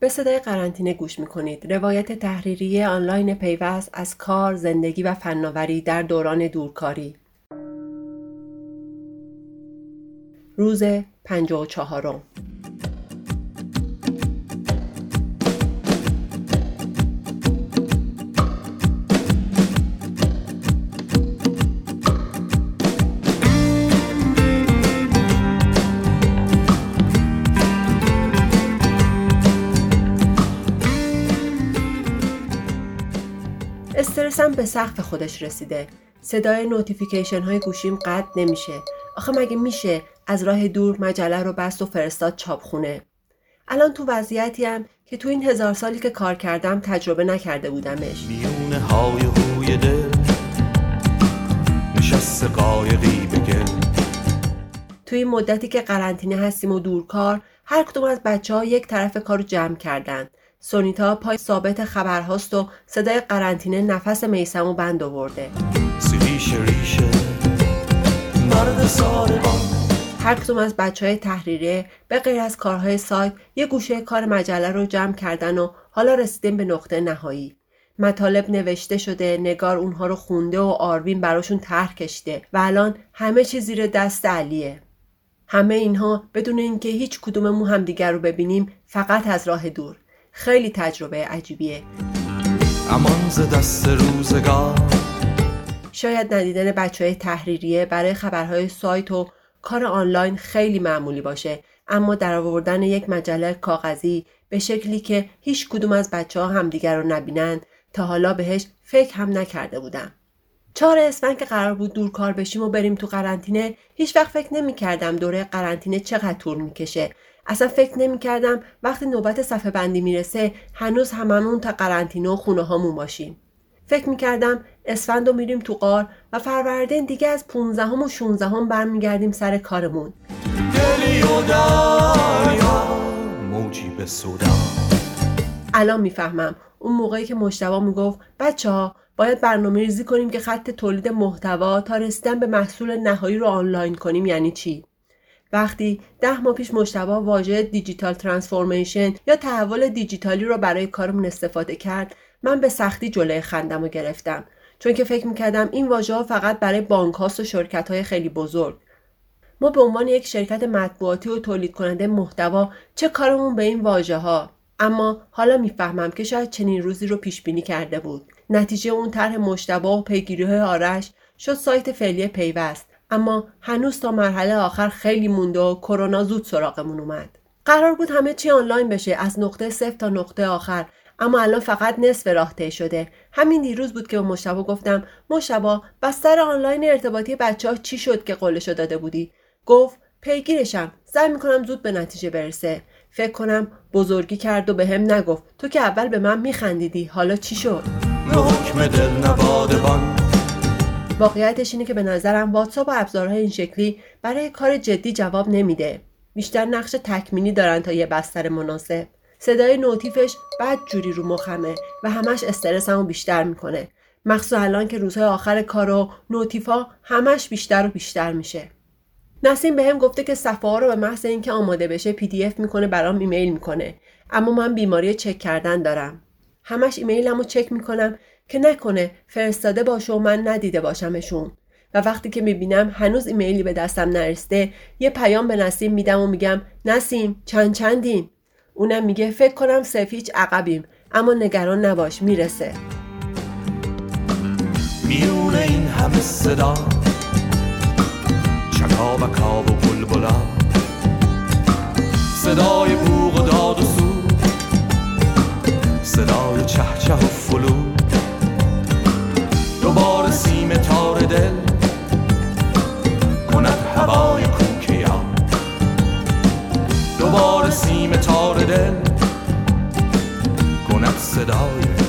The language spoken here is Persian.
به صدای قرنطینه گوش می‌کنید. روایت تحریری آنلاین پیوست از کار، زندگی و فناوری در دوران دورکاری. روز 54 استرسم به سقف خودش رسیده. صدای notification های گوشیم قطع نمیشه. آخه مگه میشه از راه دور مجله رو بست و فرستاد چاپخونه. الان تو وضعیتی هم که تو این هزار سالی که کار کردم تجربه نکرده بودمش. میون های و هوی دل نشست قایقی به گل تو این مدتی که قرنطینه هستیم و دورکار هر کدوم از بچه ها یک طرف کارو جمع کردن سونیتا پای ثابت خبرهاست و صدای قرنطینه نفس میسمو بند آورده. هر کدوم از بچه های تحریریه به غیر از کارهای سایت یه گوشه کار مجله رو جمع کردن و حالا رسیدیم به نقطه نهایی. مطالب نوشته شده نگار اونها رو خونده و آروین براشون طرح کشیده و الان همه چی زیر دست علیه. همه اینها بدون اینکه هیچ کدوممون همدیگر رو ببینیم فقط از راه دور. خیلی تجربه عجیبیه. امان ز دست روزگار. شاید ندیدن بچه های تحریریه برای خبرهای سایت و کار آنلاین خیلی معمولی باشه اما در آوردن یک مجله کاغذی به شکلی که هیچ کدوم از بچه ها همدیگر رو نبینند تا حالا بهش فکر هم نکرده بودم. چهار اسفند که قرار بود دور کار بشیم و بریم تو قرنطینه هیچ وقت فکر نمی کردم دوره قرنطینه چقدر طول می‌کشه. اصلا فکر نمی کردم وقتی نوبت صفحه بندی می‌رسه هنوز هممون تا قرنطینه و خونه هامون باشیم. فکر می کردم اسفند و میریم تو قار و فروردین دیگه از 15 و 16 هم برمیگردیم سر کارمون. دلی و دریا موجی به سودا الان می‌فهمم اون موقعی که مشتبا می‌گفت بچه ها باید برنامه ریزی کنیم که خط تولید محتوا تا رسیدن به محصول نهایی رو آنلاین کنیم یعنی چی وقتی ده ماه پیش مشتبا واژه دیجیتال ترانسفورمیشن یا تحول دیجیتالی رو برای کارمون استفاده کرد من به سختی جلوی خندم رو گرفتم. چون که فکر می‌کردم این واژه ها فقط برای بانک و شرکت های خیلی بزرگ. ما به عنوان یک شرکت مطبوعاتی و تولید کننده محتوا چه کارمون به این واژه ها؟ اما حالا می‌فهمم که شاید چنین روزی رو پیش بینی کرده بود. نتیجه اون طرح مشتبه و پیگیری های آرش شد سایت فعلی پیوست. اما هنوز تا مرحله آخر خیلی مونده و کرونا زود سراغمون اومد. قرار بود همه چی آنلاین بشه از نقطه صفر تا نقطه آخر اما الان فقط نصف راه طی شده. همین دیروز بود که به مشتبه گفتم مشتبه بستر آنلاین ارتباطی بچه ها چی شد که قولشو داده بودی؟ گفت پیگیرشم. سعی می‌کنم زود به نتیجه برسه. فکر کنم بزرگی کرد و به هم نگفت. تو که اول به من میخندیدی. حالا چی شد؟ به حکم دل نه بادبان واقعیتش اینه که به نظرم واتساپ و ابزارهای این شکلی برای کار جدی جواب نمیده. بیشتر نقش تکمیلی دارن تا یه بستر مناسب. صدای notif ش بد جوری رو مخمه و همش استرسمو بیشتر می‌کنه. مخصوصا الان که روزهای آخر کار و notif ا همش بیشتر و بیشتر میشه. نسیم بهم گفته که صفحه ها رو به محض اینکه آماده بشه PDF می‌کنه برام ایمیل می‌کنه. اما من بیماری چک کردن دارم. همش ایمیلمو چک می‌کنم که نکنه فرستاده باشه و من ندیده باشمشون. و وقتی که می‌بینم هنوز ایمیلی به دستم نرسیده یه پیام به نسیم میدم و میگم نسیم چند چندیم اونم میگه فکر کنم سفیچ عقبیم. اما نگران نباش می‌رسه. میون این همه صدا چکا و کاب و بلبلا. صدای دل کند هوای کوکه یا دوباره سیم تار دل کند صدای